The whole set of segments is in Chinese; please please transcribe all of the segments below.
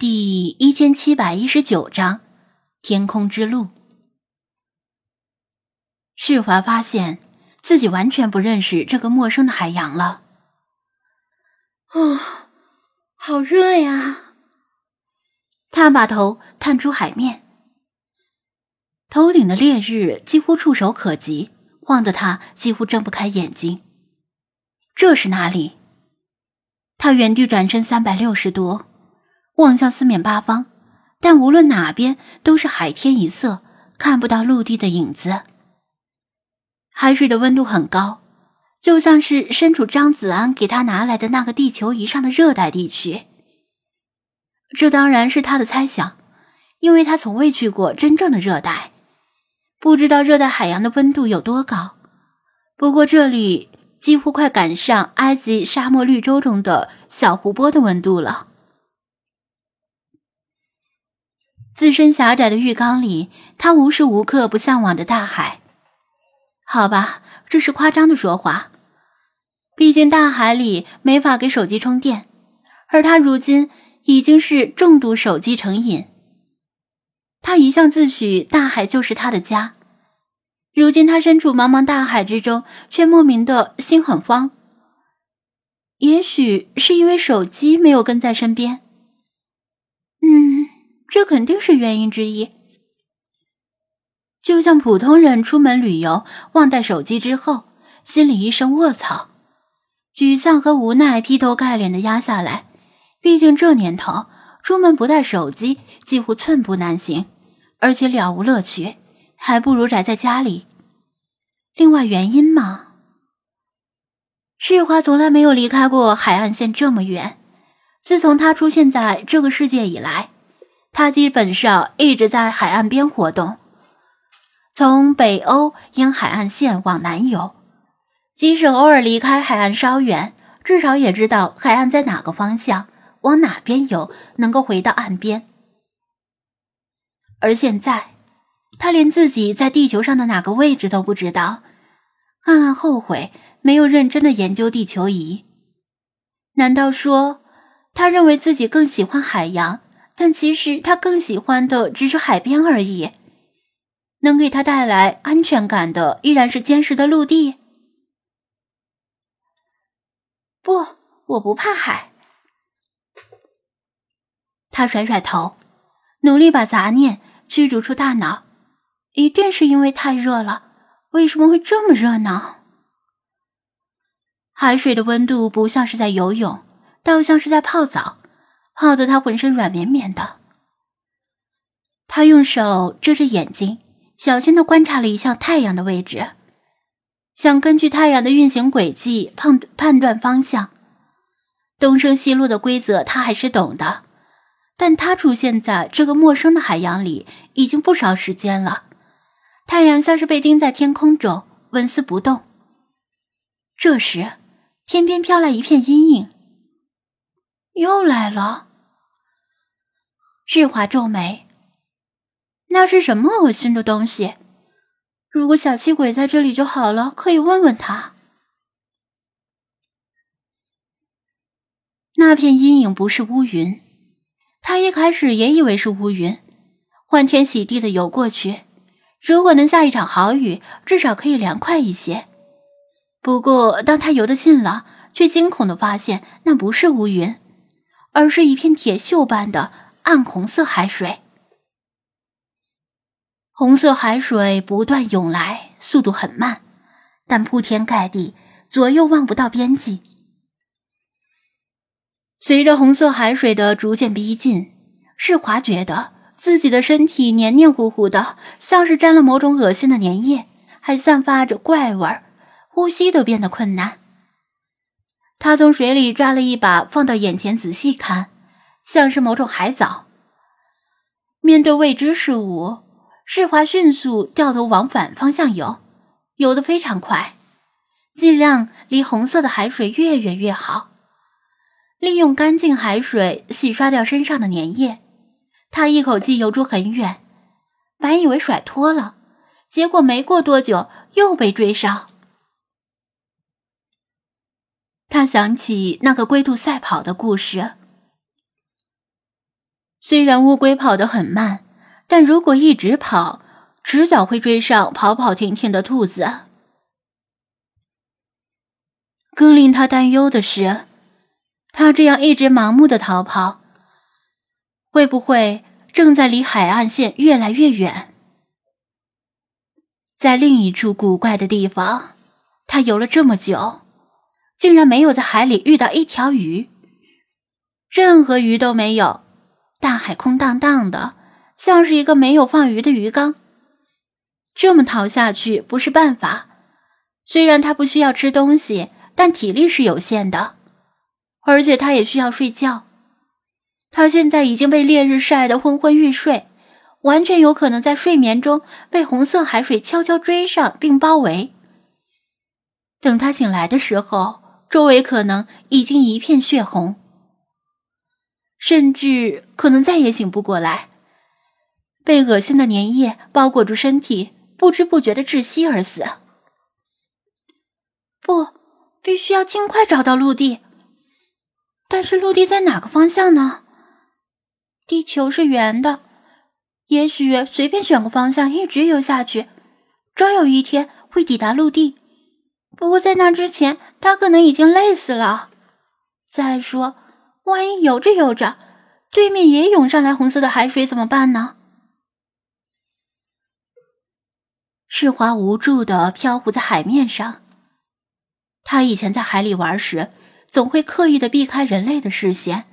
第一千七百一十九章天空之路。世华发现自己完全不认识这个陌生的海洋了。哦，好热呀！他把头探出海面，头顶的烈日几乎触手可及，晃得他几乎睁不开眼睛。这是哪里？他原地转身三百六十度。望向四面八方，但无论哪边都是海天一色，看不到陆地的影子。海水的温度很高，就像是身处张子安给他拿来的那个地球仪上的热带地区。这当然是他的猜想，因为他从未去过真正的热带，不知道热带海洋的温度有多高。不过这里几乎快赶上埃及沙漠绿洲中的小湖泊的温度了。自身狭窄的浴缸里，他无时无刻不向往着大海。好吧，这是夸张的说话。毕竟大海里没法给手机充电，而他如今已经是重度手机成瘾。他一向自诩大海就是他的家，如今他身处茫茫大海之中，却莫名的心很慌。也许是因为手机没有跟在身边。嗯这肯定是原因之一。就像普通人出门旅游忘带手机之后，心里一声卧槽，沮丧和无奈劈头盖脸的压下来。毕竟这年头，出门不带手机几乎寸步难行，而且了无乐趣，还不如宅在家里。另外原因嘛，世华从来没有离开过海岸线这么远。自从他出现在这个世界以来。他基本上一直在海岸边活动，从北欧沿海岸线往南游，即使偶尔离开海岸稍远，至少也知道海岸在哪个方向，往哪边游能够回到岸边。而现在，他连自己在地球上的哪个位置都不知道，暗暗后悔没有认真的研究地球仪。难道说，他认为自己更喜欢海洋？但其实他更喜欢的只是海边而已，能给他带来安全感的依然是坚实的陆地。不，我不怕海。他甩甩头，努力把杂念驱逐出大脑。一定是因为太热了。为什么会这么热呢？海水的温度不像是在游泳，倒像是在泡澡。泡得他浑身软绵绵的。他用手遮着眼睛，小心的观察了一下太阳的位置，想根据太阳的运行轨迹判判断方向。东升西落的规则他还是懂的，但他出现在这个陌生的海洋里已经不少时间了。太阳像是被钉在天空中，纹丝不动。这时，天边飘来一片阴影，又来了。日华皱眉，那是什么恶心的东西？如果小气鬼在这里就好了，可以问问他。那片阴影不是乌云，他一开始也以为是乌云，欢天喜地的游过去。如果能下一场好雨，至少可以凉快一些。不过，当他游得近了，却惊恐的发现那不是乌云，而是一片铁锈般的。暗红色海水，红色海水不断涌来，速度很慢，但铺天盖地，左右望不到边际。随着红色海水的逐渐逼近，世华觉得自己的身体黏黏糊糊的，像是沾了某种恶心的粘液，还散发着怪味儿，呼吸都变得困难。他从水里抓了一把，放到眼前仔细看。像是某种海藻。面对未知事物，世华迅速掉头往反方向游，游得非常快，尽量离红色的海水越远越好。利用干净海水洗刷掉身上的粘液，他一口气游出很远。本以为甩脱了，结果没过多久又被追上。他想起那个龟兔赛跑的故事。虽然乌龟跑得很慢，但如果一直跑，迟早会追上跑跑停停的兔子。更令他担忧的是，他这样一直盲目的逃跑，会不会正在离海岸线越来越远？在另一处古怪的地方，他游了这么久，竟然没有在海里遇到一条鱼，任何鱼都没有。大海空荡荡的，像是一个没有放鱼的鱼缸。这么逃下去不是办法。虽然他不需要吃东西，但体力是有限的，而且他也需要睡觉。他现在已经被烈日晒得昏昏欲睡，完全有可能在睡眠中被红色海水悄悄追上并包围。等他醒来的时候，周围可能已经一片血红。甚至可能再也醒不过来，被恶心的粘液包裹住身体，不知不觉的窒息而死。不，必须要尽快找到陆地。但是陆地在哪个方向呢？地球是圆的，也许随便选个方向一直游下去，终有一天会抵达陆地。不过在那之前，他可能已经累死了。再说。万一游着游着，对面也涌上来红色的海水怎么办呢？世华无助的漂浮在海面上。他以前在海里玩时，总会刻意的避开人类的视线，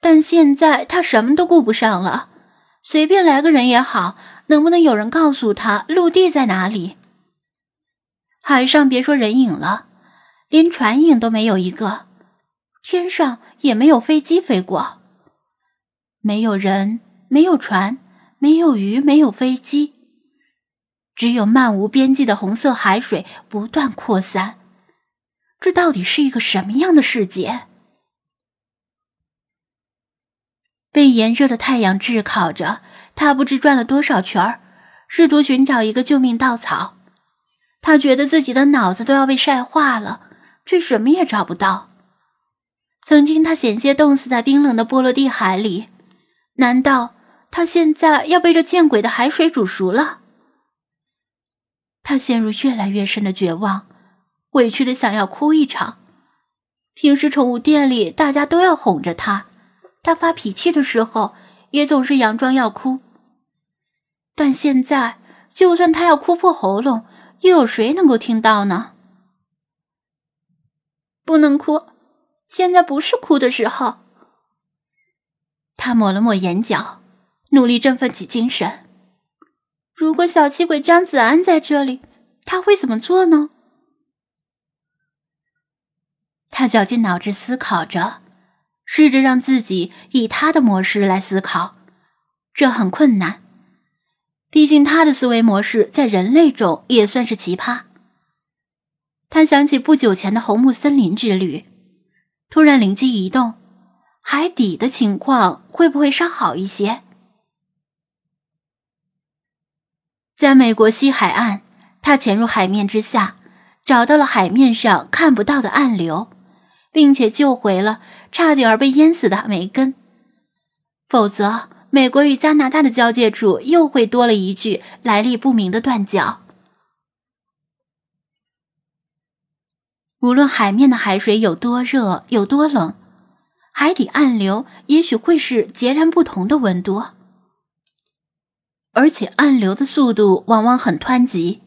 但现在他什么都顾不上了。随便来个人也好，能不能有人告诉他陆地在哪里？海上别说人影了，连船影都没有一个。天上也没有飞机飞过，没有人，没有船，没有鱼，没有飞机，只有漫无边际的红色海水不断扩散。这到底是一个什么样的世界？被炎热的太阳炙烤着，他不知转了多少圈儿，试图寻找一个救命稻草。他觉得自己的脑子都要被晒化了，却什么也找不到。曾经，他险些冻死在冰冷的波罗的海里，难道他现在要被这见鬼的海水煮熟了？他陷入越来越深的绝望，委屈的想要哭一场。平时宠物店里大家都要哄着他，他发脾气的时候也总是佯装要哭。但现在，就算他要哭破喉咙，又有谁能够听到呢？不能哭。现在不是哭的时候。他抹了抹眼角，努力振奋起精神。如果小气鬼张子安在这里，他会怎么做呢？他绞尽脑汁思考着，试着让自己以他的模式来思考，这很困难。毕竟他的思维模式在人类中也算是奇葩。他想起不久前的红木森林之旅。突然灵机一动，海底的情况会不会稍好一些？在美国西海岸，他潜入海面之下，找到了海面上看不到的暗流，并且救回了差点儿被淹死的梅根。否则，美国与加拿大的交界处又会多了一具来历不明的断脚。无论海面的海水有多热、有多冷，海底暗流也许会是截然不同的温度，而且暗流的速度往往很湍急，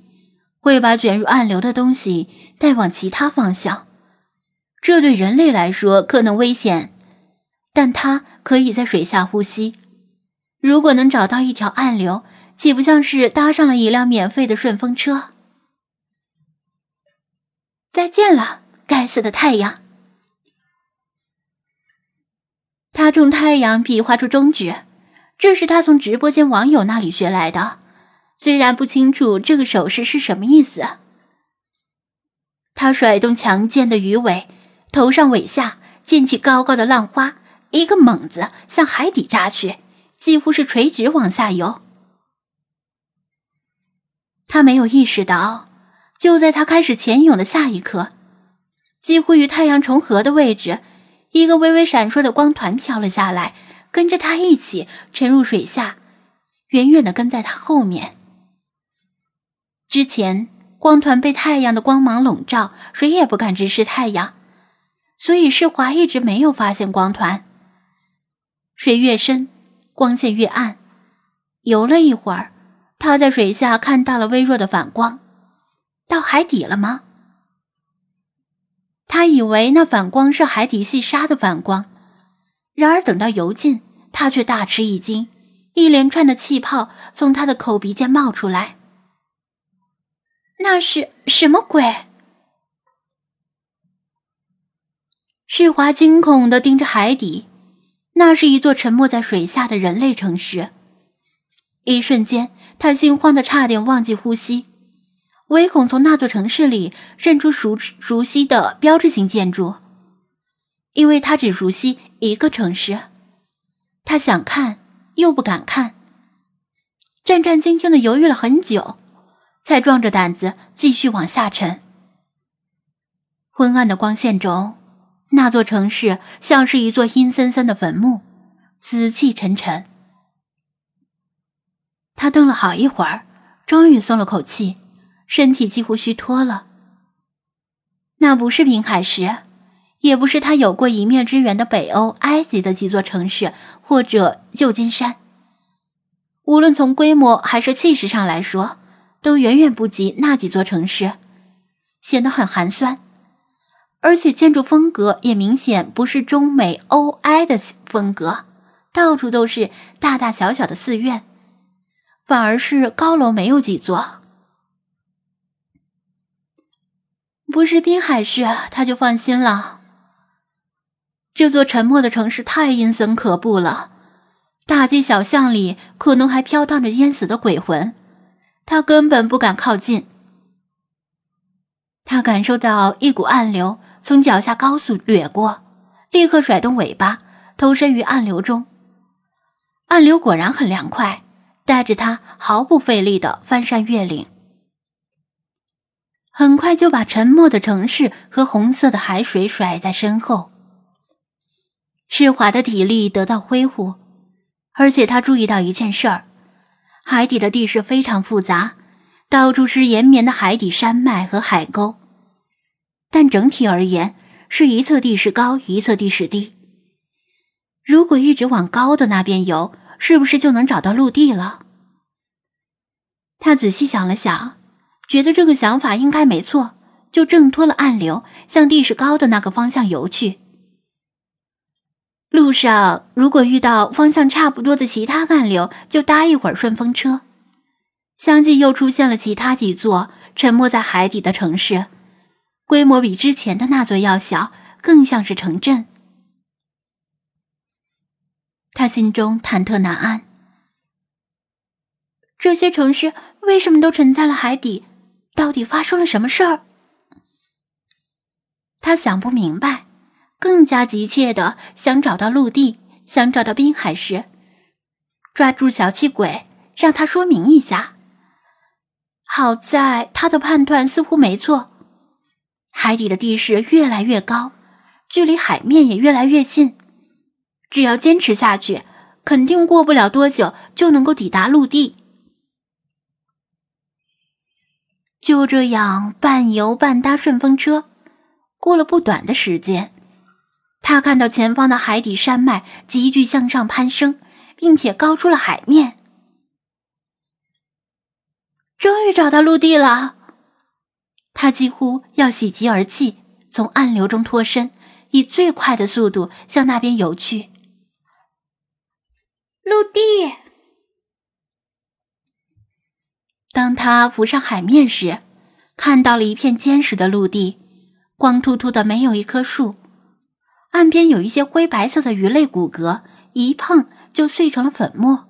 会把卷入暗流的东西带往其他方向。这对人类来说可能危险，但它可以在水下呼吸。如果能找到一条暗流，岂不像是搭上了一辆免费的顺风车？再见了，该死的太阳！他冲太阳比划出中指，这是他从直播间网友那里学来的。虽然不清楚这个手势是什么意思，他甩动强健的鱼尾，头上尾下溅起高高的浪花，一个猛子向海底扎去，几乎是垂直往下游。他没有意识到。就在他开始潜泳的下一刻，几乎与太阳重合的位置，一个微微闪烁的光团飘了下来，跟着他一起沉入水下，远远的跟在他后面。之前光团被太阳的光芒笼罩，谁也不敢直视太阳，所以世华一直没有发现光团。水越深，光线越暗。游了一会儿，他在水下看到了微弱的反光，海底了吗？他以为那反光是海底细沙的反光，然而等到游进，他却大吃一惊，一连串的气泡从他的口鼻间冒出来。那是什么鬼？世华惊恐的盯着海底，那是一座沉没在水下的人类城市。一瞬间，他心慌的差点忘记呼吸，唯恐从那座城市里认出熟熟悉的标志性建筑，因为他只熟悉一个城市。他想看又不敢看，战战兢兢的犹豫了很久，才壮着胆子继续往下沉。昏暗的光线中，那座城市像是一座阴森森的坟墓，死气沉沉。他瞪了好一会儿，终于松了口气，身体几乎虚脱了。那不是滨海石，也不是他有过一面之缘的北欧埃及的几座城市，或者旧金山。无论从规模还是气势上来说，都远远不及那几座城市，显得很寒酸。而且建筑风格也明显不是中美欧埃的风格，到处都是大大小小的寺院。反而是高楼没有几座，不是滨海市，他就放心了。这座沉默的城市太阴森可怖了，大街小巷里可能还飘荡着淹死的鬼魂，他根本不敢靠近。他感受到一股暗流从脚下高速掠过，立刻甩动尾巴，投身于暗流中。暗流果然很凉快。带着他毫不费力的翻山越岭，很快就把沉默的城市和红色的海水甩在身后。世华的体力得到恢复，而且他注意到一件事儿：海底的地势非常复杂，到处是延绵的海底山脉和海沟，但整体而言是一侧地势高，一侧地势低。如果一直往高的那边游，是不是就能找到陆地了？他仔细想了想，觉得这个想法应该没错，就挣脱了暗流，向地势高的那个方向游去。路上如果遇到方向差不多的其他暗流，就搭一会儿顺风车。相继又出现了其他几座沉没在海底的城市，规模比之前的那座要小，更像是城镇。他心中忐忑难安。这些城市为什么都沉在了海底？到底发生了什么事儿？他想不明白，更加急切的想找到陆地，想找到滨海时，抓住小气鬼，让他说明一下。好在他的判断似乎没错，海底的地势越来越高，距离海面也越来越近。只要坚持下去，肯定过不了多久就能够抵达陆地。就这样半游半搭顺风车，过了不短的时间，他看到前方的海底山脉急剧向上攀升，并且高出了海面。终于找到陆地了，他几乎要喜极而泣，从暗流中脱身，以最快的速度向那边游去。陆地。当他浮上海面时，看到了一片坚实的陆地，光秃秃的，没有一棵树。岸边有一些灰白色的鱼类骨骼，一碰就碎成了粉末。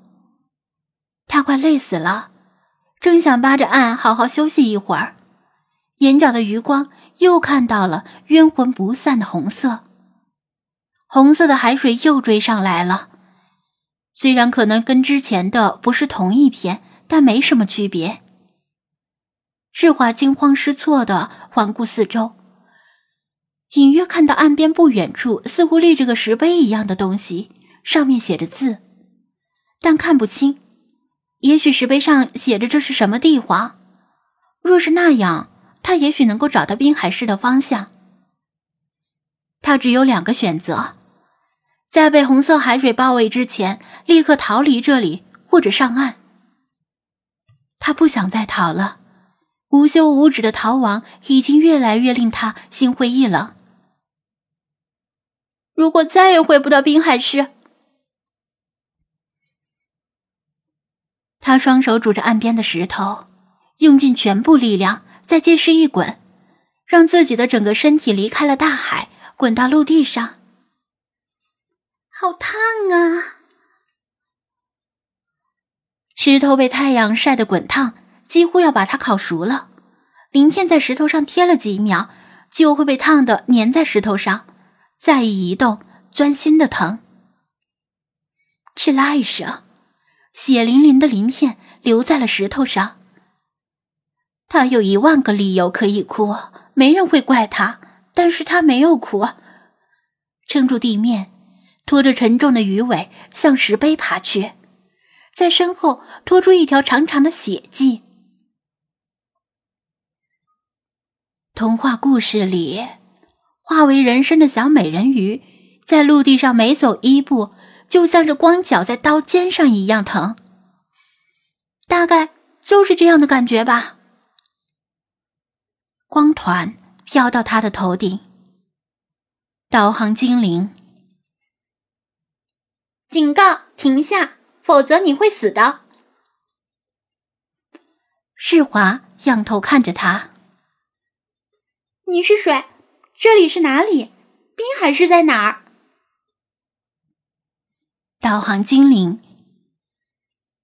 他快累死了，正想扒着岸好好休息一会儿，眼角的余光又看到了冤魂不散的红色。红色的海水又追上来了。虽然可能跟之前的不是同一片，但没什么区别。世华惊慌失措的环顾四周，隐约看到岸边不远处似乎立着个石碑一样的东西，上面写着字，但看不清。也许石碑上写着这是什么地方？若是那样，他也许能够找到滨海市的方向。他只有两个选择：在被红色海水包围之前，立刻逃离这里，或者上岸。他不想再逃了，无休无止的逃亡已经越来越令他心灰意冷。如果再也回不到滨海市，他双手拄着岸边的石头，用尽全部力量，在借势一滚，让自己的整个身体离开了大海，滚到陆地上。好烫啊！石头被太阳晒得滚烫，几乎要把它烤熟了。鳞片在石头上贴了几秒，就会被烫得粘在石头上，再一移动，钻心的疼。哧啦一声。血淋淋的鳞片留在了石头上。他有一万个理由可以哭，没人会怪他，但是他没有哭，撑住地面，拖着沉重的鱼尾向石碑爬去，在身后拖出一条长长的血迹。童话故事里，化为人身的小美人鱼，在陆地上每走一步。就像是光脚在刀尖上一样疼，大概就是这样的感觉吧。光团飘到他的头顶，导航精灵警告：停下，否则你会死的。世华仰头看着他：“你是谁？这里是哪里？滨海市在哪儿？”导航精灵，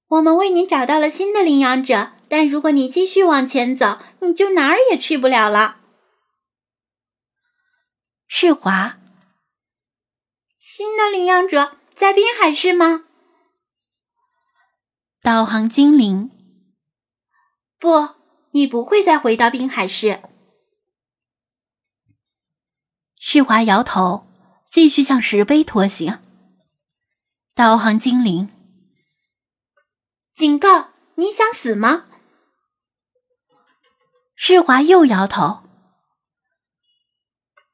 我们为你找到了新的领养者，但如果你继续往前走，你就哪儿也去不了了。世华，新的领养者在滨海市吗？导航精灵，不，你不会再回到滨海市。世华摇头，继续向石碑拖行。导航精灵，警告！你想死吗？世华又摇头。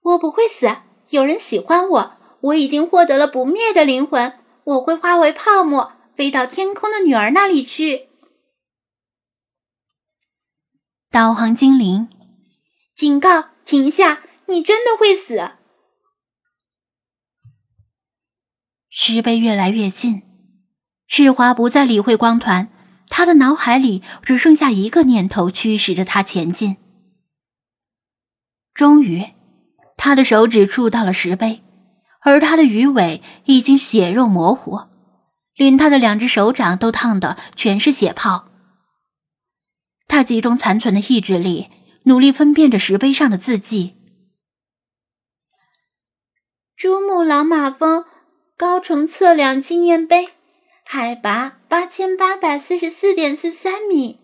我不会死，有人喜欢我，我已经获得了不灭的灵魂，我会化为泡沫，飞到天空的女儿那里去。导航精灵，警告！停下！你真的会死。石碑越来越近，世华不再理会光团，他的脑海里只剩下一个念头驱使着他前进。终于，他的手指触到了石碑，而他的鱼尾已经血肉模糊，连他的两只手掌都烫得全是血泡。他集中残存的意志力，努力分辨着石碑上的字迹：珠穆朗玛峰。高程测量纪念碑，海拔八千八百四十四点四三米。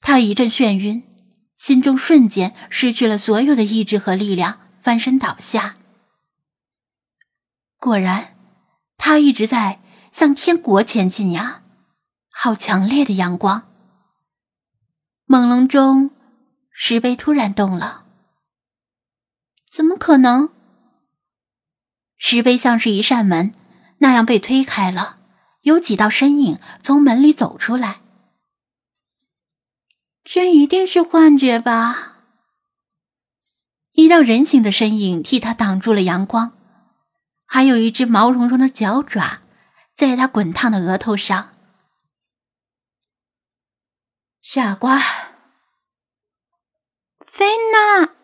他一阵眩晕，心中瞬间失去了所有的意志和力量，翻身倒下。果然，他一直在向天国前进呀！好强烈的阳光！朦胧中，石碑突然动了。怎么可能？石碑像是一扇门，那样被推开了，有几道身影从门里走出来。这一定是幻觉吧？一道人形的身影替他挡住了阳光，还有一只毛茸茸的脚爪在他滚烫的额头上。傻瓜。菲娜。